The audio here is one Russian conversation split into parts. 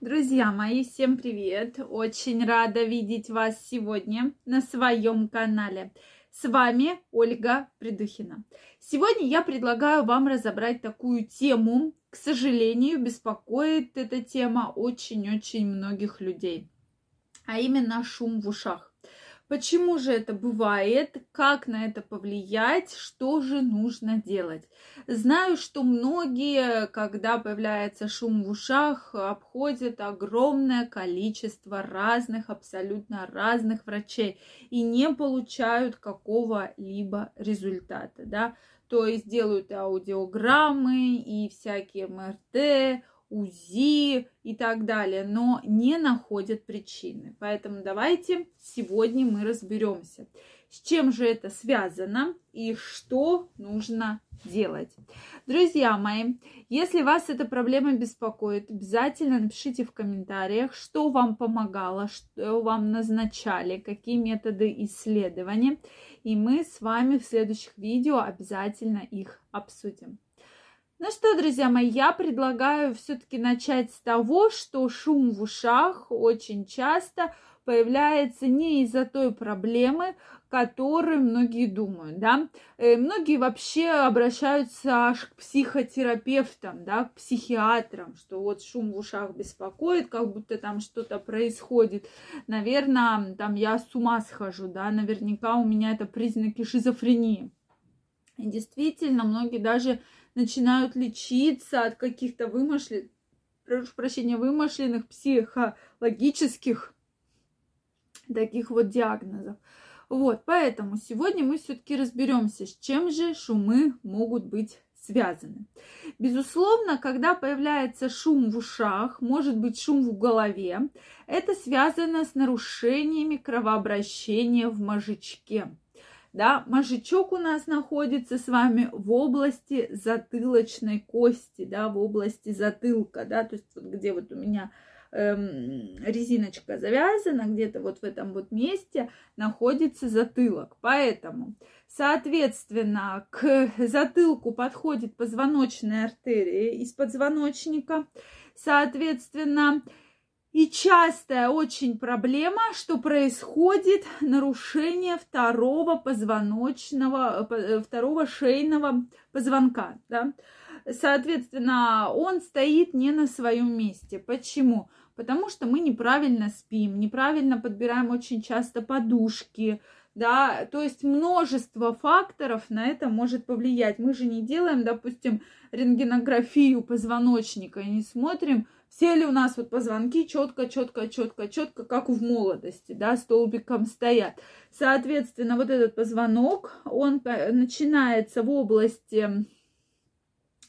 Друзья мои, всем привет! Очень рада видеть вас сегодня на своем канале. С вами Ольга Придухина. Сегодня я предлагаю вам разобрать такую тему. К сожалению, беспокоит эта тема очень-очень многих людей. А именно шум в ушах. Почему же это бывает? Как на это повлиять? Что же нужно делать? Знаю, что многие, когда появляется шум в ушах, обходят огромное количество разных, абсолютно разных врачей и не получают какого-либо результата, да? То есть делают аудиограммы и всякие МРТ, УЗИ и так далее, но не находят причины. Поэтому давайте сегодня мы разберемся, с чем же это связано и что нужно делать. Друзья мои, если вас эта проблема беспокоит, обязательно напишите в комментариях, что вам помогало, что вам назначали, какие методы исследования, и мы с вами в следующих видео обязательно их обсудим. Ну что, друзья мои, я предлагаю все-таки начать с того, что шум в ушах очень часто появляется не из-за той проблемы, которую многие думают, да. Э, многие вообще обращаются аж к психотерапевтам, да, к психиатрам, что вот шум в ушах беспокоит, как будто там что-то происходит. Наверное, там я с ума схожу, да, наверняка у меня это признаки шизофрении. И действительно, многие даже начинают лечиться от каких-то вымышленных, прошу прощения, вымышленных психологических таких вот диагнозов. Вот, поэтому сегодня мы все-таки разберемся, с чем же шумы могут быть связаны. Безусловно, когда появляется шум в ушах, может быть шум в голове, это связано с нарушениями кровообращения в мозжечке да, мозжечок у нас находится с вами в области затылочной кости, да, в области затылка, да, то есть вот где вот у меня эм, резиночка завязана, где-то вот в этом вот месте находится затылок. Поэтому, соответственно, к затылку подходит позвоночная артерия из позвоночника. Соответственно, и частая очень проблема, что происходит нарушение второго позвоночного, э, второго шейного позвонка. Да? Соответственно, он стоит не на своем месте. Почему? Потому что мы неправильно спим, неправильно подбираем очень часто подушки, да, то есть множество факторов на это может повлиять. Мы же не делаем, допустим, рентгенографию позвоночника и не смотрим, все ли у нас вот позвонки четко, четко, четко, четко, как в молодости, да, столбиком стоят. Соответственно, вот этот позвонок, он начинается в области,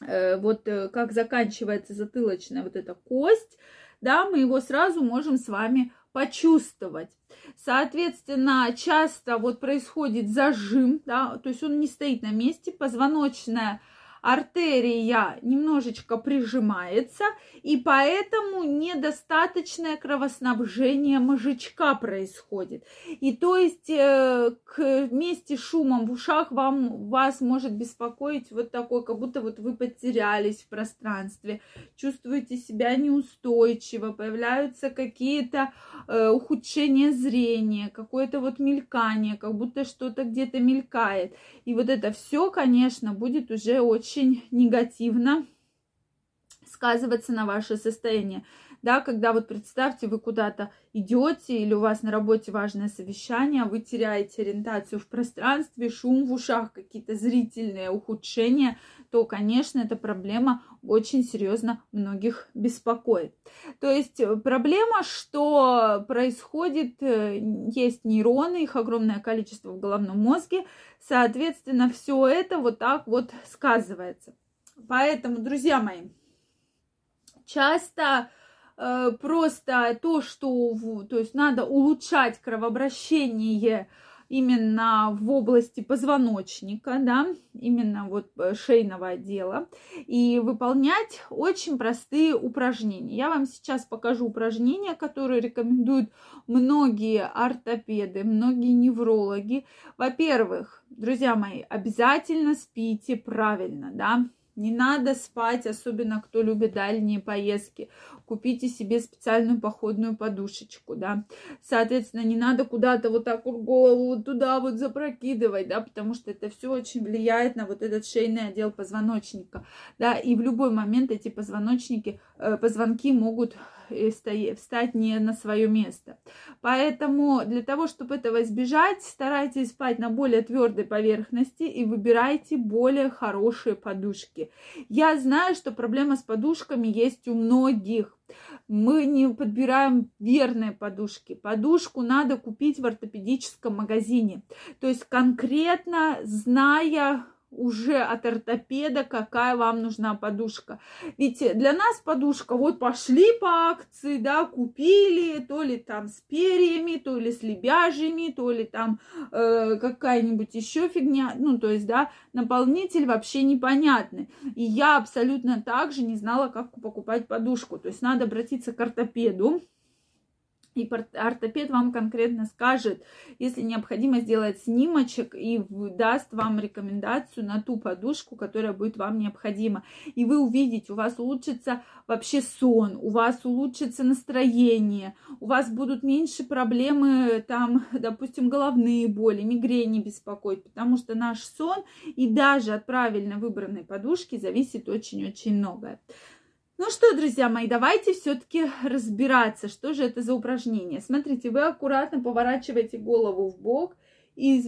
э, вот э, как заканчивается затылочная вот эта кость, да, мы его сразу можем с вами почувствовать. Соответственно, часто вот происходит зажим, да, то есть он не стоит на месте, позвоночная артерия немножечко прижимается, и поэтому недостаточное кровоснабжение мозжечка происходит. И то есть э, вместе с шумом в ушах вам, вас может беспокоить вот такой, как будто вот вы потерялись в пространстве, чувствуете себя неустойчиво, появляются какие-то э, ухудшения зрения, какое-то вот мелькание, как будто что-то где-то мелькает. И вот это все, конечно, будет уже очень негативно сказываться на ваше состояние. Да, когда вот представьте, вы куда-то идете или у вас на работе важное совещание, вы теряете ориентацию в пространстве, шум в ушах, какие-то зрительные ухудшения, то, конечно, эта проблема очень серьезно многих беспокоит. То есть э, проблема, что происходит, э, есть нейроны, их огромное количество в головном мозге, соответственно, все это вот так вот сказывается. Поэтому, друзья мои, часто просто то, что, то есть надо улучшать кровообращение именно в области позвоночника, да, именно вот э, шейного отдела, и выполнять очень простые упражнения. Я вам сейчас покажу упражнения, которые рекомендуют многие ортопеды, многие неврологи. Во-первых, друзья мои, обязательно спите правильно, да, Не надо спать, особенно кто любит дальние поездки. Купите себе специальную походную подушечку, да. Соответственно, не надо куда-то вот так вот голову вот туда вот запрокидывать, да, потому что это все очень влияет на вот этот шейный отдел позвоночника, да, и в любой момент эти позвоночники, э, позвонки могут встать не на свое место. Поэтому для того, чтобы этого избежать, старайтесь спать на более твердой поверхности и выбирайте более хорошие подушки. Я знаю, что проблема с подушками есть у многих. Мы не подбираем верные подушки. Подушку надо купить в ортопедическом магазине. То есть конкретно зная уже от ортопеда, какая вам нужна подушка. Ведь для нас подушка, вот пошли по акции, да, купили, то ли там с перьями, то ли с лебяжьими, то ли там э, какая-нибудь еще фигня, ну, то есть, да, наполнитель вообще непонятный. И я абсолютно также не знала, как покупать подушку. То есть надо обратиться к ортопеду, и ортопед вам конкретно скажет, если необходимо сделать снимочек и даст вам рекомендацию на ту подушку, которая будет вам необходима. И вы увидите, у вас улучшится вообще сон, у вас улучшится настроение, у вас будут меньше проблемы, там, допустим, головные боли, мигрени беспокоить, потому что наш сон и даже от правильно выбранной подушки зависит очень-очень многое. Ну что, друзья мои, давайте все-таки разбираться, что же это за упражнение. Смотрите, вы аккуратно поворачиваете голову в бок и с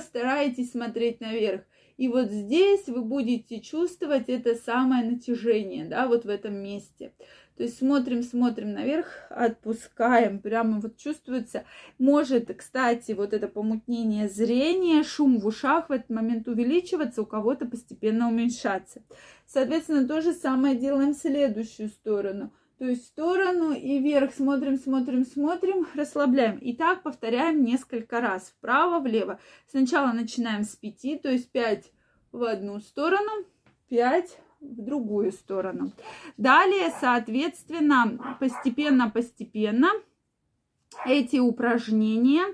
стараетесь смотреть наверх. И вот здесь вы будете чувствовать это самое натяжение, да, вот в этом месте. То есть смотрим, смотрим наверх, отпускаем, прямо вот чувствуется. Может, кстати, вот это помутнение зрения, шум в ушах в этот момент увеличиваться, у кого-то постепенно уменьшаться. Соответственно, то же самое делаем в следующую сторону. То есть в сторону и вверх смотрим, смотрим, смотрим, расслабляем. И так повторяем несколько раз. Вправо, влево. Сначала начинаем с 5, то есть 5 в одну сторону, 5 в другую сторону. Далее, соответственно, постепенно-постепенно эти упражнения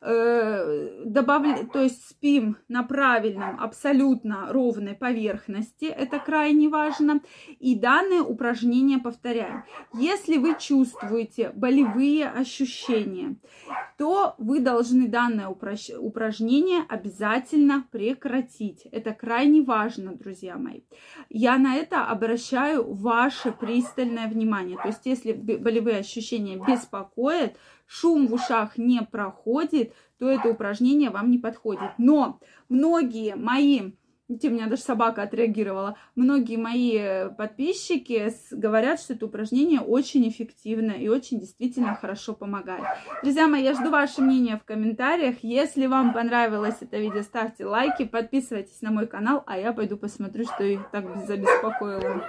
добавля... то есть спим на правильном, абсолютно ровной поверхности, это крайне важно, и данное упражнение повторяем. Если вы чувствуете болевые ощущения, то вы должны данное упраж... упражнение обязательно прекратить. Это крайне важно, друзья мои. Я на это обращаю ваше пристальное внимание. То есть, если болевые ощущения беспокоят, шум в ушах не проходит, то это упражнение вам не подходит. Но многие мои у меня даже собака отреагировала. Многие мои подписчики говорят, что это упражнение очень эффективно и очень действительно хорошо помогает. Друзья мои, я жду ваше мнение в комментариях. Если вам понравилось это видео, ставьте лайки, подписывайтесь на мой канал, а я пойду посмотрю, что их так забеспокоило.